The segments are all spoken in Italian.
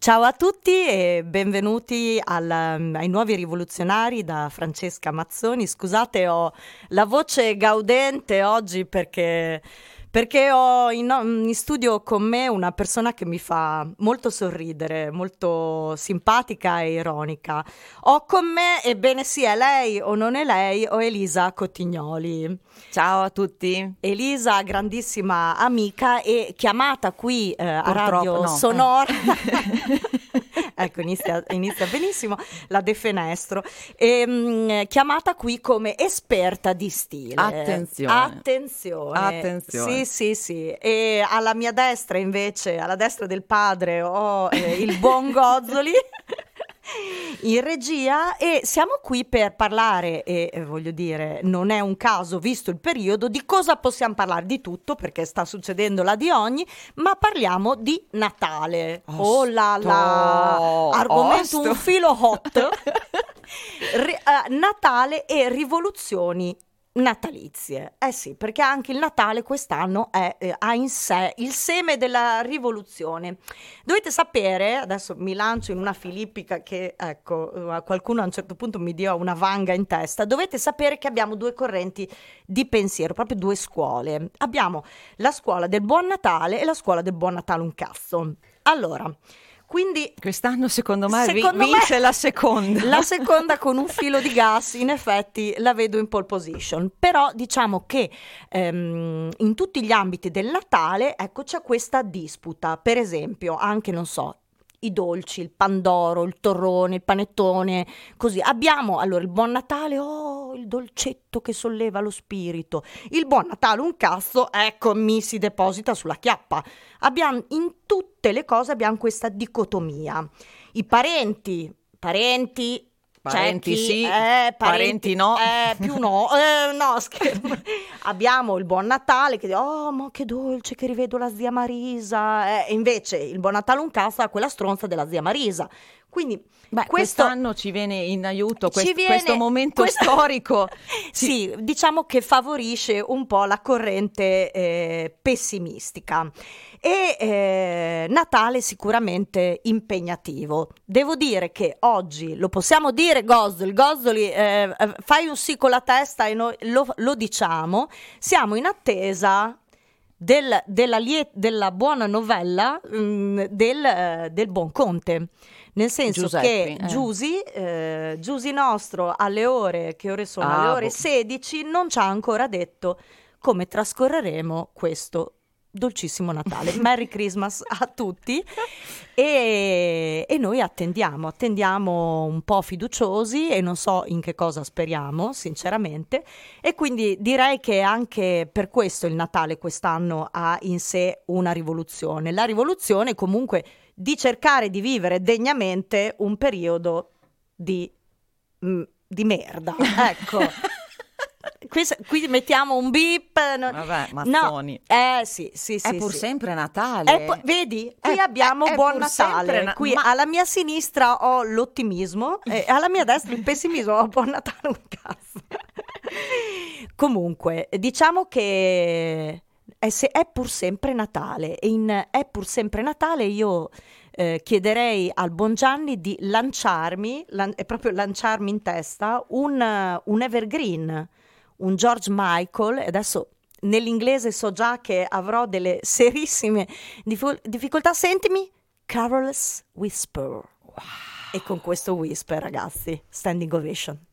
Ciao a tutti e benvenuti al- ai nuovi rivoluzionari da Francesca Mazzoni. Scusate, ho la voce gaudente oggi perché, perché ho in, in studio con me una persona che mi fa molto sorridere, molto simpatica e ironica. Ho con me, ebbene sì, è lei o non è lei, ho Elisa Cottignoli. Ciao a tutti. Elisa, grandissima amica e chiamata qui eh, a Radio no. Sonora. ecco, inizia, inizia benissimo la defenestro. Ehm, chiamata qui come esperta di stile. Attenzione. Attenzione. Attenzione. Sì, sì, sì. E alla mia destra, invece, alla destra del padre, ho eh, il buon Gozzoli. in regia e siamo qui per parlare e eh, voglio dire non è un caso visto il periodo di cosa possiamo parlare? Di tutto perché sta succedendo la di ogni ma parliamo di Natale. Oh la la. Osto, argomento un osto. filo hot. Ri- eh, Natale e rivoluzioni natalizie. Eh sì, perché anche il Natale quest'anno è, eh, ha in sé il seme della rivoluzione. Dovete sapere, adesso mi lancio in una filippica che, ecco, eh, qualcuno a un certo punto mi dia una vanga in testa, dovete sapere che abbiamo due correnti di pensiero, proprio due scuole. Abbiamo la scuola del Buon Natale e la scuola del Buon Natale un cazzo. Allora, quindi Quest'anno secondo me Secondo me- vince la seconda. la seconda con un filo di gas, in effetti la vedo in pole position, però diciamo che ehm, in tutti gli ambiti del Natale, ecco, c'è questa disputa, per esempio, anche, non so, i dolci, il pandoro, il torrone, il panettone, così. Abbiamo allora il buon Natale, oh, il dolcetto che solleva lo spirito. Il buon Natale, un cazzo, ecco, mi si deposita sulla chiappa. Abbiamo in tutte le cose abbiamo questa dicotomia. I parenti, parenti Parenti chi- sì, eh, parenti no. eh, più no, eh, no, scherzo. Abbiamo il Buon Natale che dice, oh, ma che dolce che rivedo la zia Marisa. Eh, e invece il Buon Natale un cazzo ha quella stronza della zia Marisa. Quindi Beh, questo quest'anno ci viene in aiuto quest- ci viene- questo momento questo- storico. sì, diciamo che favorisce un po' la corrente eh, pessimistica. E eh, Natale sicuramente impegnativo. Devo dire che oggi, lo possiamo dire Gozzoli, Gozzoli eh, eh, fai un sì con la testa e noi lo, lo diciamo, siamo in attesa del- della, lie- della buona novella mm, del, eh, del buon conte. Nel senso Giuseppi, che eh. Giusy, eh, Giusy nostro alle ore, che ore sono? Ah, alle ore boh. 16, non ci ha ancora detto come trascorreremo questo dolcissimo Natale. Merry Christmas a tutti e, e noi attendiamo, attendiamo un po' fiduciosi e non so in che cosa speriamo, sinceramente. E quindi direi che anche per questo il Natale quest'anno ha in sé una rivoluzione. La rivoluzione comunque di cercare di vivere degnamente un periodo di, mm, di merda. Ecco. Qui, qui mettiamo un beep. no- Vabbè, no, Mazzoni. eh sì, sì, sì. è pur sì. sempre Natale. È po- vedi, qui È- abbiamo è- è buon pur Natale. na- qui ma- alla mia sinistra ho l'ottimismo e alla mia destra il pessimismo. Ho buon Natale un cazzo. Comunque, diciamo che è, se- è pur sempre Natale e in È pur sempre Natale io eh, chiederei al buon Gianni di lanciarmi, lan- è proprio lanciarmi in testa un, un evergreen, un George Michael, e adesso nell'inglese so già che avrò delle serissime dif- difficoltà, sentimi, Carol's Whisper. E con questo whisper, ragazzi, standing ovation.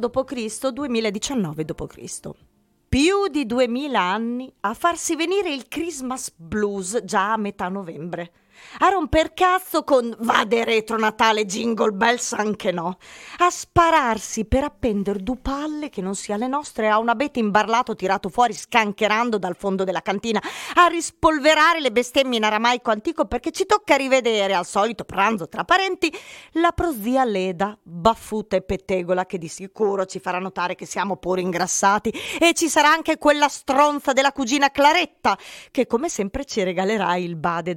d.C., 2019 d.C. Più di 2000 anni a farsi venire il Christmas blues già a metà novembre. A romper cazzo con vade retro Natale Jingle Bells anche no. A spararsi per appender due palle che non sia le nostre a un abete imbarlato tirato fuori scancherando dal fondo della cantina. A rispolverare le bestemmie in aramaico antico perché ci tocca rivedere al solito pranzo tra parenti la prozia leda, baffuta e pettegola che di sicuro ci farà notare che siamo pure ingrassati e ci sarà anche quella stronza della cugina Claretta che come sempre ci regalerà il bade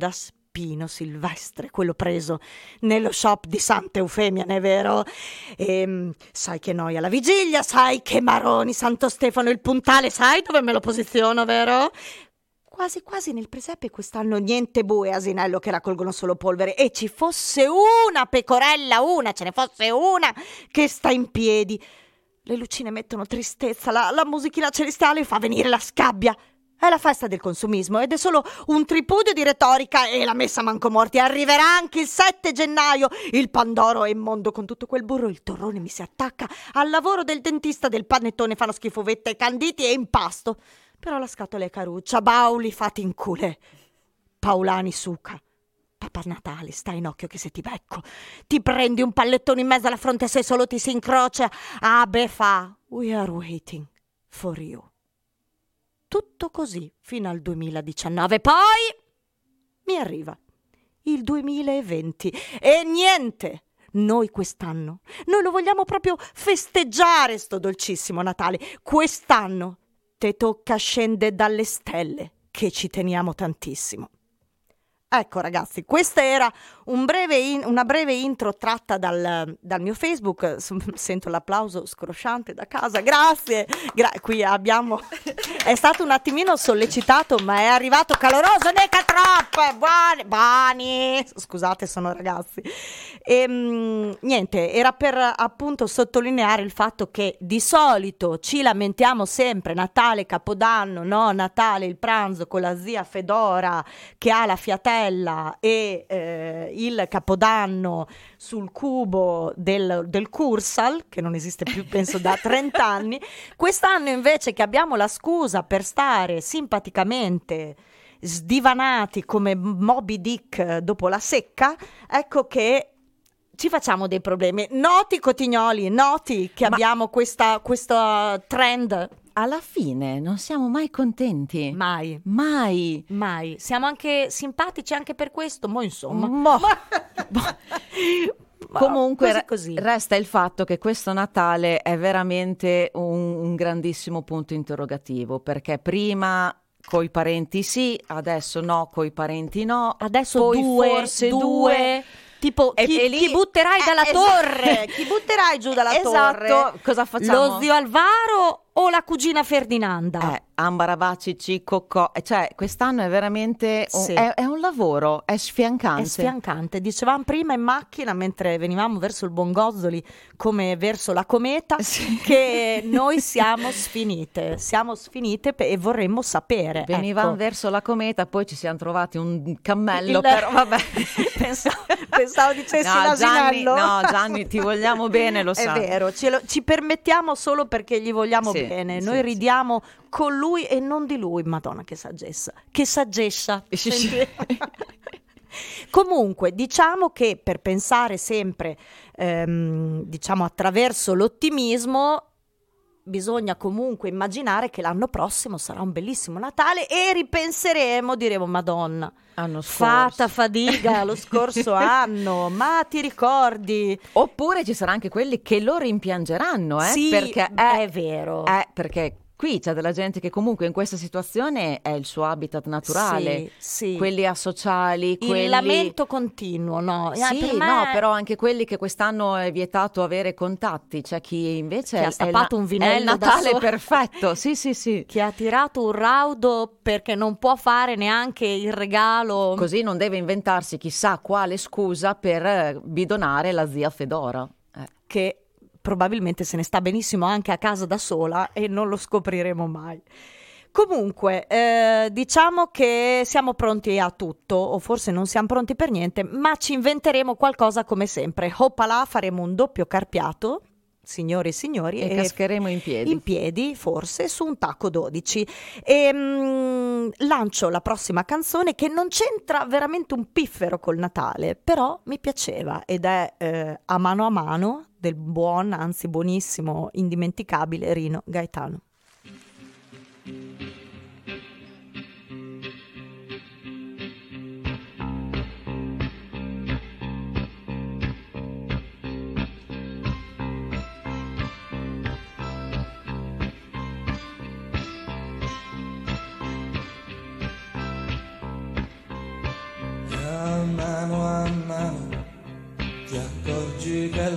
pino silvestre, quello preso nello shop di Santa Eufemia, non è vero? E, sai che noia la vigilia, sai che maroni, Santo Stefano il puntale, sai dove me lo posiziono, vero? Quasi quasi nel presepe quest'anno niente bue asinello che raccolgono solo polvere e ci fosse una pecorella, una, ce ne fosse una che sta in piedi. Le lucine mettono tristezza, la, la musichina celestiale fa venire la scabbia. È la festa del consumismo ed è solo un tripudio di retorica e la messa manco morti. Arriverà anche il 7 gennaio. Il Pandoro è immondo con tutto quel burro. Il torrone mi si attacca al lavoro del dentista del panettone. Fanno schifovette, canditi e impasto. Però la scatola è caruccia. Bauli fatti in cule. Paolani suca. Papà Natale, stai in occhio che se ti becco. Ti prendi un pallettone in mezzo alla fronte se solo ti si incrocia. Ah, beh, fa. We are waiting for you tutto così fino al 2019. Poi mi arriva il 2020 e niente. Noi quest'anno, noi lo vogliamo proprio festeggiare sto dolcissimo Natale. Quest'anno te tocca scendere dalle stelle, che ci teniamo tantissimo. Ecco ragazzi, questa era un breve in, una breve intro tratta dal, dal, mio Facebook, sento l'applauso scrosciante da casa, grazie, Gra- qui abbiamo, è stato un attimino sollecitato ma è arrivato caloroso, neca troppo, buoni, buoni, scusate sono ragazzi. E, ehm, mh, niente, era per appunto sottolineare il fatto che di solito ci lamentiamo sempre, Natale, Capodanno, no, Natale, il pranzo con la zia Fedora che ha la fiatella, Nutella e eh, il Capodanno sul cubo del, del Cursal, che non esiste più penso da 30 anni, quest'anno invece che abbiamo la scusa per stare simpaticamente sdivanati come Moby Dick dopo la secca, ecco che ci facciamo dei problemi. Noti Cotignoli, noti che Ma... abbiamo questa, questo trend alla fine non siamo mai contenti. Mai. Mai. Mai. Siamo anche simpatici anche per questo, mo insomma. Mo. Ma... Comunque così, così. resta il fatto che questo Natale è veramente un, un grandissimo punto interrogativo perché prima coi parenti sì, adesso no, coi parenti no, adesso poi due, forse due, due Tipo, e, chi, e lì, chi, butterai eh, dalla esatto. torre? chi butterai giù dalla esatto. torre? Cosa facciamo? Lo zio Alvaro o la cugina Ferdinanda? Eh, Ambaravaci, Cicco, cioè quest'anno è veramente un, sì. è, è, un lavoro, è sfiancante. È sfiancante. Dicevamo prima in macchina mentre venivamo verso il Bongozzoli come verso la cometa sì. che noi siamo sfinite, siamo sfinite e vorremmo sapere. Venivamo ecco. verso la cometa, poi ci siamo trovati un cammello, il... però vabbè. pensavo, pensavo dicessi no, l'asinello. Gianni, no Gianni, ti vogliamo bene, lo sai. È vero, lo, ci permettiamo solo perché gli vogliamo sì, bene. Noi ridiamo con lui e non di lui. Madonna, che saggezza. Che saggezza. Comunque, diciamo che per pensare sempre, ehm, diciamo, attraverso l'ottimismo, bisogna comunque immaginare che l'anno prossimo sarà un bellissimo Natale e ripenseremo, diremo Madonna, anno fatta fatica lo scorso anno, ma ti ricordi? Oppure ci saranno anche quelli che lo rimpiangeranno, eh? Sì, perché è, è vero. Eh, perché qui c'è della gente che comunque in questa situazione è il suo habitat naturale, sì, sì. quelli asociali, il quelli... lamento continuo, no? Eh, sì, per me... no, però anche quelli che quest'anno è vietato avere contatti, c'è chi invece che ha stappato la... un vinello è il Natale so... perfetto, sì sì sì. Che ha tirato un raudo perché non può fare neanche il regalo. Così non deve inventarsi chissà quale scusa per bidonare la zia Fedora. Eh. Che probabilmente se ne sta benissimo anche a casa da sola e non lo scopriremo mai. Comunque, eh, diciamo che siamo pronti a tutto, o forse non siamo pronti per niente, ma ci inventeremo qualcosa come sempre. Hoppala, faremo un doppio carpiato signori e signori. E, e cascheremo in piedi. In piedi, forse, su un tacco 12. E mh, lancio la prossima canzone che non c'entra veramente un piffero col Natale, però mi piaceva ed è eh, A mano a mano del buon, anzi buonissimo, indimenticabile Rino Gaetano.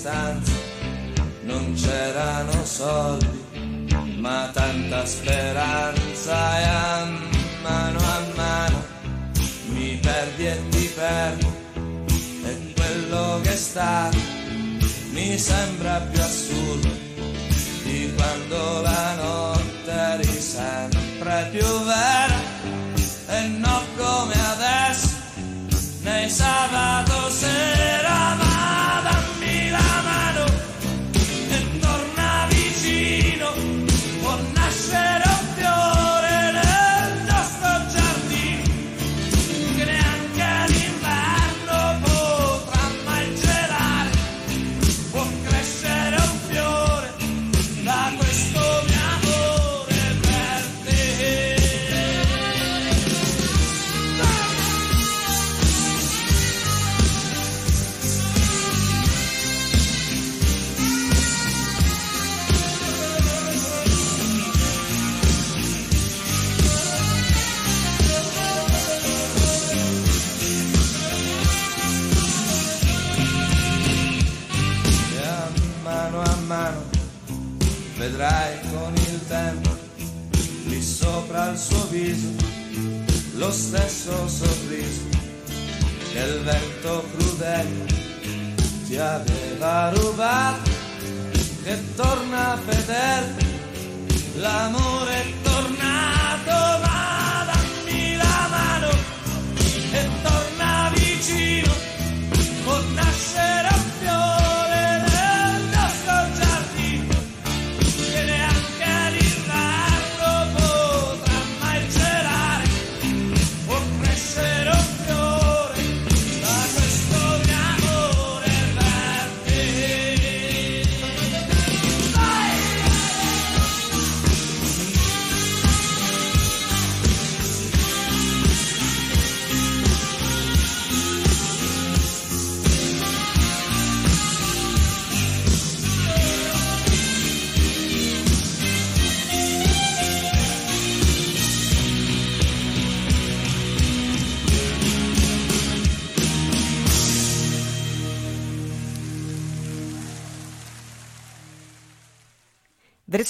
stanza non c'erano soldi ma tanta speranza e a mano a mano. Mi perdi e ti perdo e quello che sta. Mi sembra più assurdo di quando la vedrai con il tempo lì sopra il suo viso lo stesso sorriso che il vento crudele ti aveva rubato che torna fedele l'amore è tornato ma dammi la mano e torna vicino può nascere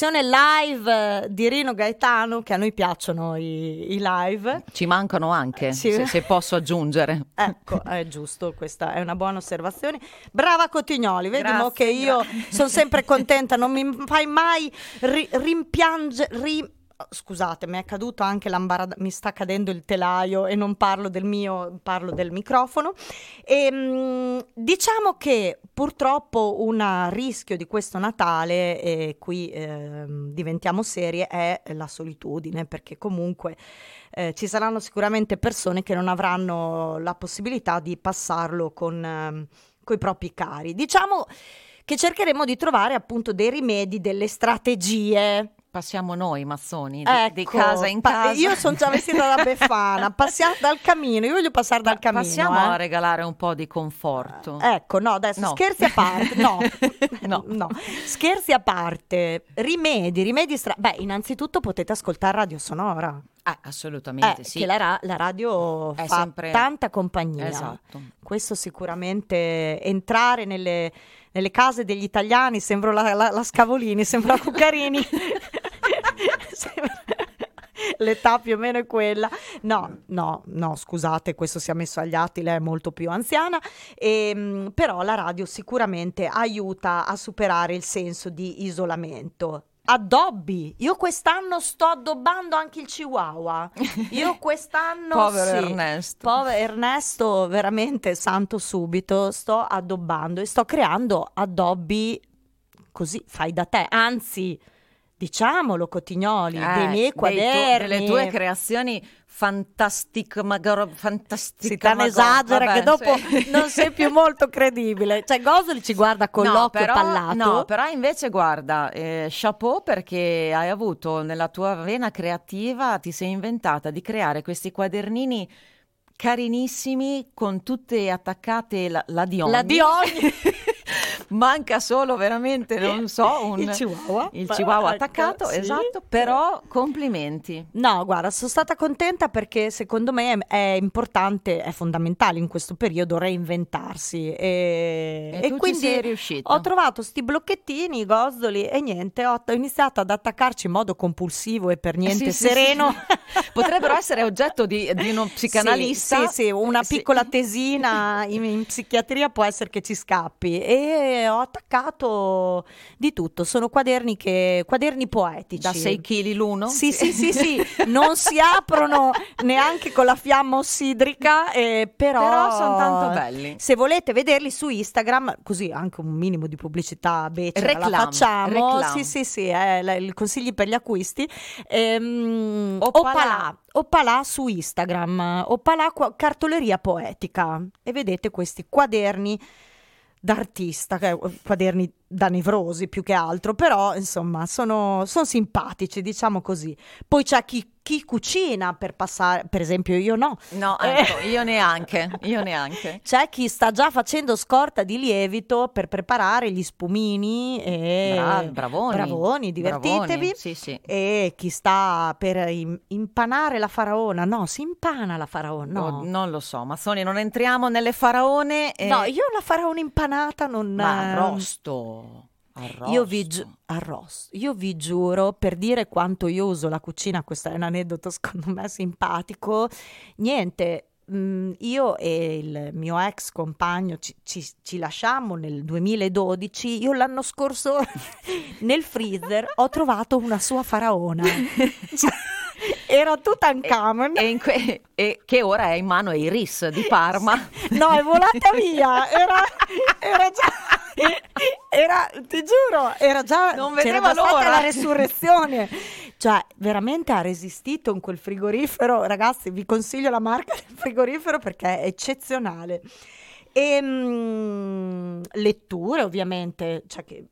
Versione live di Rino Gaetano, che a noi piacciono i, i live. Ci mancano anche, Sì. se, se posso aggiungere. Ecco, è giusto, questa è una buona osservazione. Brava Cotignoli, vedi mo Grazie, che io sono sempre contenta, non mi fai mai ri- rimpiangere... ri- Scusate, mi è caduto anche l'ambarada, mi sta cadendo il telaio e non parlo del mio, parlo del microfono. E, mh, diciamo che purtroppo un rischio di questo Natale, e qui ehm, diventiamo serie, è la solitudine, perché comunque eh, ci saranno sicuramente persone che non avranno la possibilità di passarlo con i propri cari. Diciamo che cercheremo di trovare appunto dei rimedi, delle strategie passiamo noi mazzoni di, ecco, di casa in pa- casa. io sono già vestita da befana, passiamo dal camino, io voglio passare dal camino. Passiamo eh. a regalare un po' di conforto. Ecco, no, adesso no. scherzi a parte, no. no. no, scherzi a parte, rimedi, rimedi stra- Beh, innanzitutto potete ascoltare Radio Sonora. Ah, assolutamente eh, sì. Che la, ra- la radio È fa sempre... tanta compagnia. Esatto. Questo sicuramente entrare nelle, nelle case degli italiani, sembro la, la, la Scavolini, sembra Cuccarini. L'età più o meno è quella. No, no, no, scusate, questo si è messo agli atti, lei è molto più anziana, e, ehm, però la radio sicuramente aiuta a superare il senso di isolamento addobbi. Io quest'anno sto addobbando anche il Chihuahua. Io quest'anno. povero sì, Ernesto. Povero Ernesto, veramente santo subito. Sto addobbando e sto creando addobbi così, fai da te. Anzi, diciamolo, Cotignoli, eh, dei miei quaderni. Tu, delle tue creazioni fantastico, magaro, fantastico. Si esagera Vabbè, che dopo sì. non sei più molto credibile. Cioè Gosoli ci guarda con no, l'occhio però, pallato. No, però invece guarda, eh, chapeau perché hai avuto nella tua vena creativa, ti sei inventata di creare questi quadernini carinissimi con tutte attaccate la, la di ogni. La di ogni. manca solo veramente, non so, un, il chihuahua, il chihuahua ecco, attaccato, sì. esatto, però complimenti. No, guarda, sono stata contenta perché secondo me è, è importante, è fondamentale in questo periodo reinventarsi e, e, e quindi ho trovato sti blocchettini, gozzoli e niente, ho iniziato ad attaccarci in modo compulsivo e per niente sì, sereno. Sì, Potrebbero essere oggetto di, di uno psicanalista. Sì, sì, una piccola tesina in, in psichiatria può essere che ci scappi e ho attaccato di tutto. Sono quaderni, che, quaderni poetici. Da 6 kg l'uno? Sì, sì, sì, sì. non si aprono neanche con la fiamma ossidrica, eh, però, però sono tanto belli. Se volete vederli su Instagram, così anche un minimo di pubblicità becera reclam, la facciamo. Reclam. Sì, sì, sì, eh, il consigli per gli acquisti. Ehm, Opala. Opala su Instagram, Opala cartoleria poetica e vedete questi quaderni d'artista, quaderni da nevrosi più che altro, però insomma sono, sono simpatici, diciamo così. Poi c'è chi, chi, cucina per passare, per esempio io no. No, ecco, eh. io neanche, io neanche. C'è chi sta già facendo scorta di lievito per preparare gli spumini e Bravi, bravoni, bravoni, divertitevi. Bravoni, sì, sì. E chi sta per impanare la faraona, no, si impana la faraona, no. Oh, non lo so, Mazzoni, non entriamo nelle faraone. E... No, io la faraona impanata non... Ma arrosto. Arrosto. Io vi, gi- arrosto. io vi giuro, per dire quanto io uso la cucina, questo è un aneddoto secondo me simpatico, niente, mm, io e il mio ex compagno ci, ci, ci, lasciamo nel 2012. Io l'anno scorso nel freezer ho trovato una sua faraona. Era Tutankhamon. E, e, que- e, che ora è in mano ai RIS di Parma. No, è volata via. Era, era già. Era, ti giuro, era già. Non vedeva l'ora. la resurrezione. Cioè, veramente ha resistito in quel frigorifero. Ragazzi, vi consiglio la marca del frigorifero perché è eccezionale. E mh, letture, ovviamente, cioè che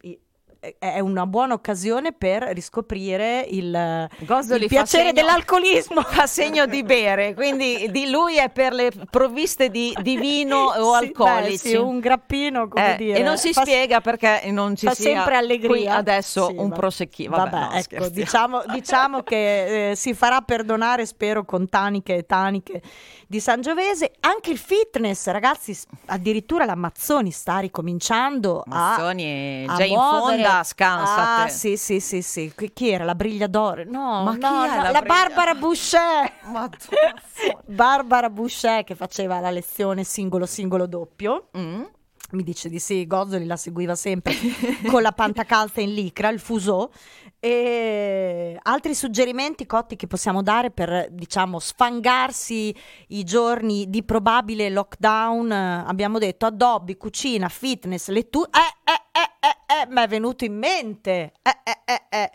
è una buona occasione per riscoprire il, il piacere segno, dell'alcolismo. Fa segno di bere, quindi di lui è per le provviste di, di vino o sì, alcolici. Beh, sì, un grappino, come eh, dire. E non si fa, spiega perché non ci fa sia sempre allegria. qui adesso sì, un va, prosecchino. Vabbè, vabbè no, ecco, diciamo, diciamo, che eh, si farà perdonare, spero, con taniche e taniche di Sangiovese. Anche il fitness, ragazzi, addirittura la Mazzoni sta ricominciando Mazzoni a, è già in fondo da Scansat. Ah, sì, sì, sì, sì. Chi era? La Brigliadore? No, Ma no, no, la, la. Barbara Boucher. Barbara Boucher che faceva la lezione singolo, singolo, doppio. Mm. Mi dice di sì, Gozzoli la seguiva sempre con la pantacalza in licra, il fuso. E altri suggerimenti cotti che possiamo dare per diciamo sfangarsi i giorni di probabile lockdown? Abbiamo detto addobbi, cucina, fitness, lettura eh eh eh eh, eh mi è venuto in mente. Eh eh eh eh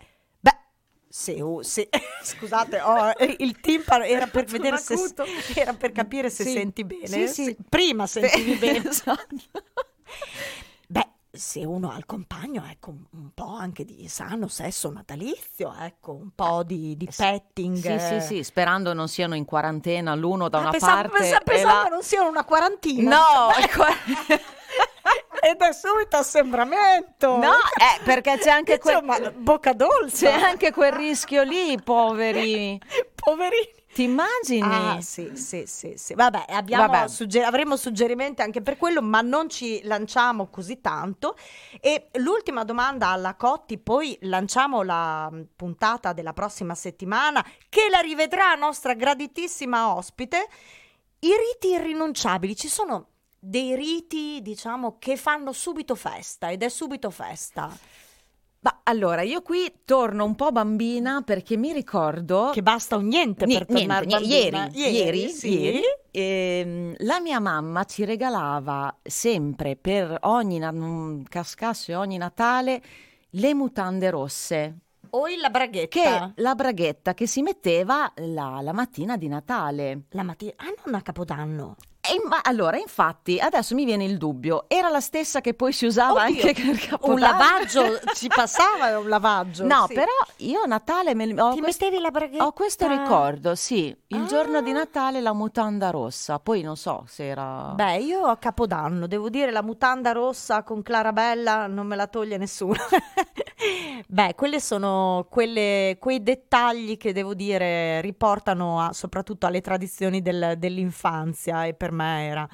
se, se scusate oh, il timpano era per vedere se era per capire se sì. senti bene sì, sì. Prima sentivi bene esatto. beh se uno ha il compagno, ecco, un po' anche di sano sesso natalizio, ecco, un po' di, di petting. Sì, sì, sì, sperando non siano in quarantena l'uno da ah, una pensavo, parte pensavo, pensavo la... non siano una quarantina. No, ed è subito assembramento. No, eh, perché c'è anche quel... Insomma, bocca dolce. C'è anche quel rischio lì, poveri. Poverini. Ti immagini? Ah, sì, sì, sì, sì. Vabbè, Vabbè. Sugger- avremo suggerimenti anche per quello, ma non ci lanciamo così tanto. E l'ultima domanda alla Cotti, poi lanciamo la mm, puntata della prossima settimana, che la rivedrà nostra graditissima ospite. I riti irrinunciabili, ci sono dei riti, diciamo, che fanno subito festa ed è subito festa. Ma allora, io qui torno un po' bambina perché mi ricordo... Che basta un niente per N- tornare niente, bambina. Ieri, ieri, ieri, sì. ieri ehm, la mia mamma ci regalava sempre per ogni na- cascasse ogni Natale le mutande rosse. O la braghetta. Che la braghetta che si metteva la, la mattina di Natale. La mattina? Ah, non a Capodanno. E, ma, allora, infatti, adesso mi viene il dubbio, era la stessa che poi si usava Oddio, anche per Capodanno? Un lavaggio, ci passava un lavaggio. No, sì. però io a Natale me, ho, Ti quest- mettevi la braghetta? ho questo ricordo, sì, il ah. giorno di Natale la mutanda rossa, poi non so se era... Beh, io a Capodanno, devo dire, la mutanda rossa con Clarabella non me la toglie nessuno. Beh, quelle sono quelle, quei dettagli che devo dire riportano a, soprattutto alle tradizioni del, dell'infanzia e per me era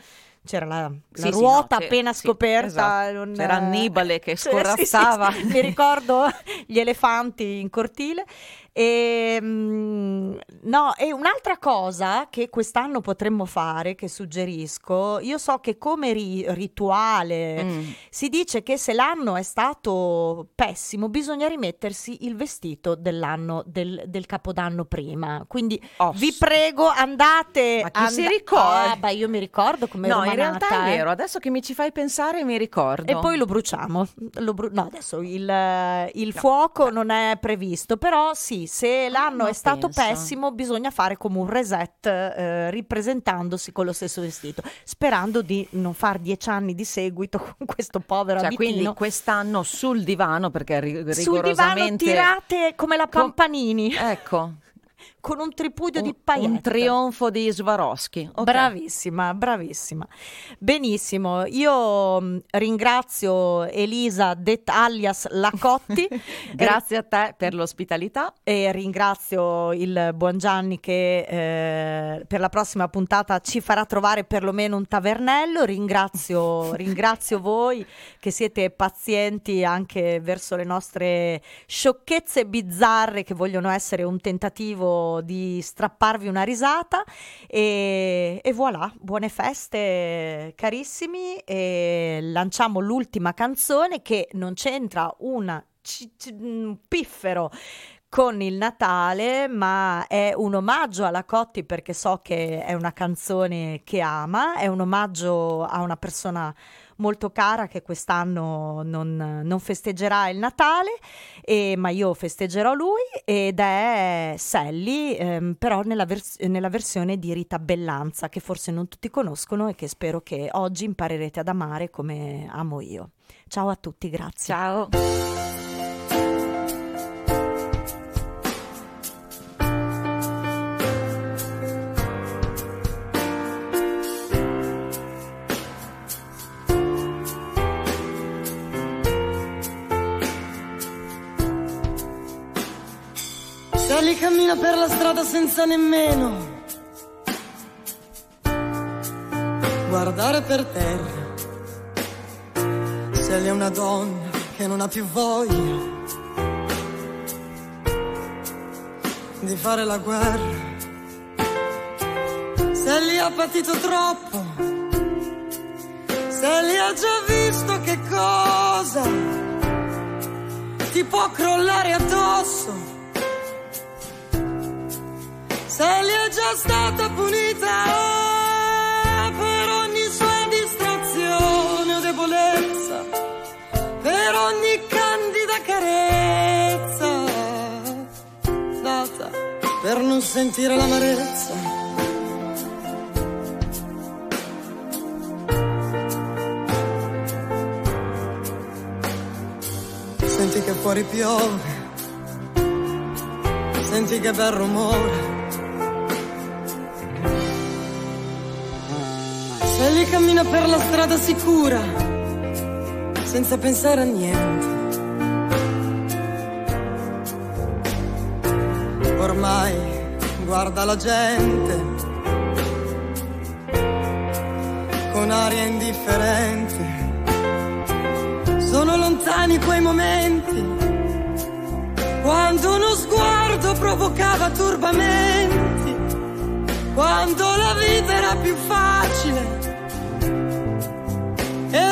c'era la, la sì, ruota sì, no, appena sì, scoperta. Esatto. Non... C'era Annibale che scorazzava. Mi ricordo gli elefanti in cortile e, ehm, no, e un'altra cosa che quest'anno potremmo fare, che suggerisco, io so che come ri- rituale mm. si dice che se l'anno è stato pessimo bisogna rimettersi il vestito dell'anno del, del capodanno prima. Quindi oh, vi prego andate... Ma chi and- si ricorda? Ah, beh, io mi ricordo come No, in realtà è vero, adesso che mi ci fai pensare mi ricordo. E poi lo bruciamo. Lo bru- no, adesso il, il no. fuoco non è previsto, però sì, se ah, l'anno è stato penso. pessimo, bisogna fare come un reset eh, ripresentandosi con lo stesso vestito, sperando di non fare dieci anni di seguito con questo povero cioè, abitino. Quindi quest'anno sul divano, perché rigorosamente... Sul divano tirate come la Pampanini. Ecco con un tripudio un, di paillette. Un trionfo di Swarovski. Okay. Bravissima, bravissima. Benissimo, io mm, ringrazio Elisa det alias Lacotti. Grazie a te per l'ospitalità. E ringrazio il buon Gianni che eh, per la prossima puntata ci farà trovare perlomeno un tavernello. Ringrazio, ringrazio voi che siete pazienti anche verso le nostre sciocchezze bizzarre che vogliono essere un tentativo di strapparvi una risata e, e voilà, buone feste carissimi. E lanciamo l'ultima canzone che non c'entra una c- c- piffero con il Natale, ma è un omaggio alla Cotti perché so che è una canzone che ama, è un omaggio a una persona molto cara che quest'anno non, non festeggerà il Natale, e, ma io festeggerò lui ed è Sally, ehm, però nella, vers- nella versione di Rita Bellanza, che forse non tutti conoscono e che spero che oggi imparerete ad amare come amo io. Ciao a tutti, grazie. Ciao. Cammina per la strada senza nemmeno guardare per terra. Sally è una donna che non ha più voglia di fare la guerra. Sally ha patito troppo. Sally ha già visto che cosa ti può crollare addosso Sally è già stata punita per ogni sua distrazione o debolezza, per ogni candida carezza data per non sentire l'amarezza. che fuori piove, senti che bel rumore. Se lì cammina per la strada sicura, senza pensare a niente. Ormai guarda la gente con aria indifferente sono lontani quei momenti quando uno sguardo provocava turbamenti, quando la vita era più facile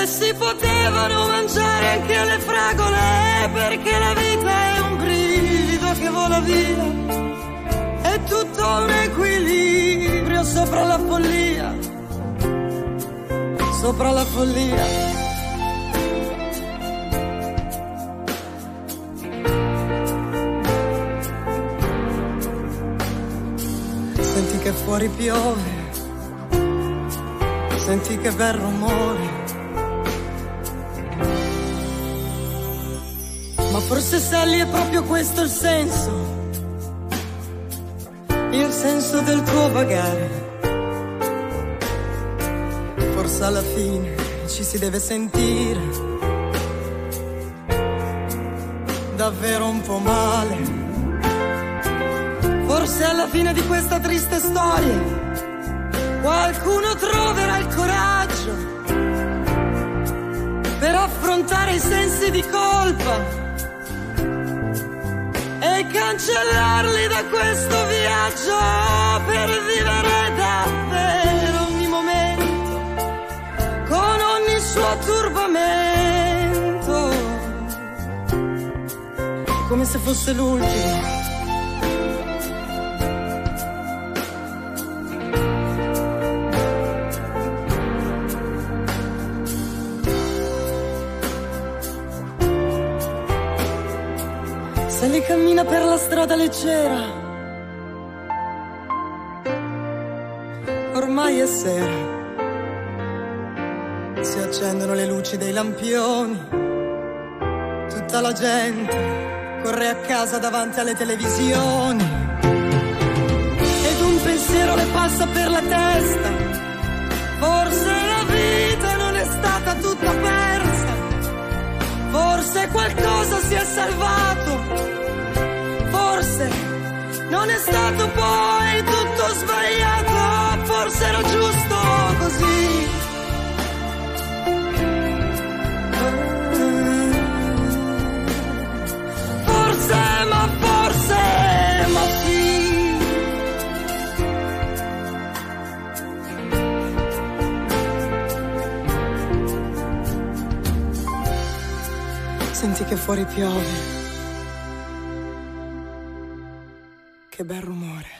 si potevano mangiare anche le fragole perché la vita è un brivido che vola via, è tutto un equilibrio sopra la follia, sopra la follia. che fuori piove, senti che bel rumore. Forse Sally è proprio questo il senso, il senso del tuo vagare. Forse alla fine ci si deve sentire. Davvero un po' male. Forse alla fine di questa triste storia qualcuno troverà il coraggio per affrontare i sensi di colpa cancellarli da questo viaggio per vivere davvero ogni momento con ogni suo turbamento. Come se fosse l'ultimo cammina per la strada leggera. Ormai è sera. Si accendono le luci dei lampioni. Tutta la gente corre a casa davanti alle televisioni. Ed un pensiero le passa per la testa. Forse la vita non è stata tutta persa. Forse qualcosa si è salvato. Forse non è stato poi tutto sbagliato, forse era giusto Senti che fuori piove. Che bel rumore.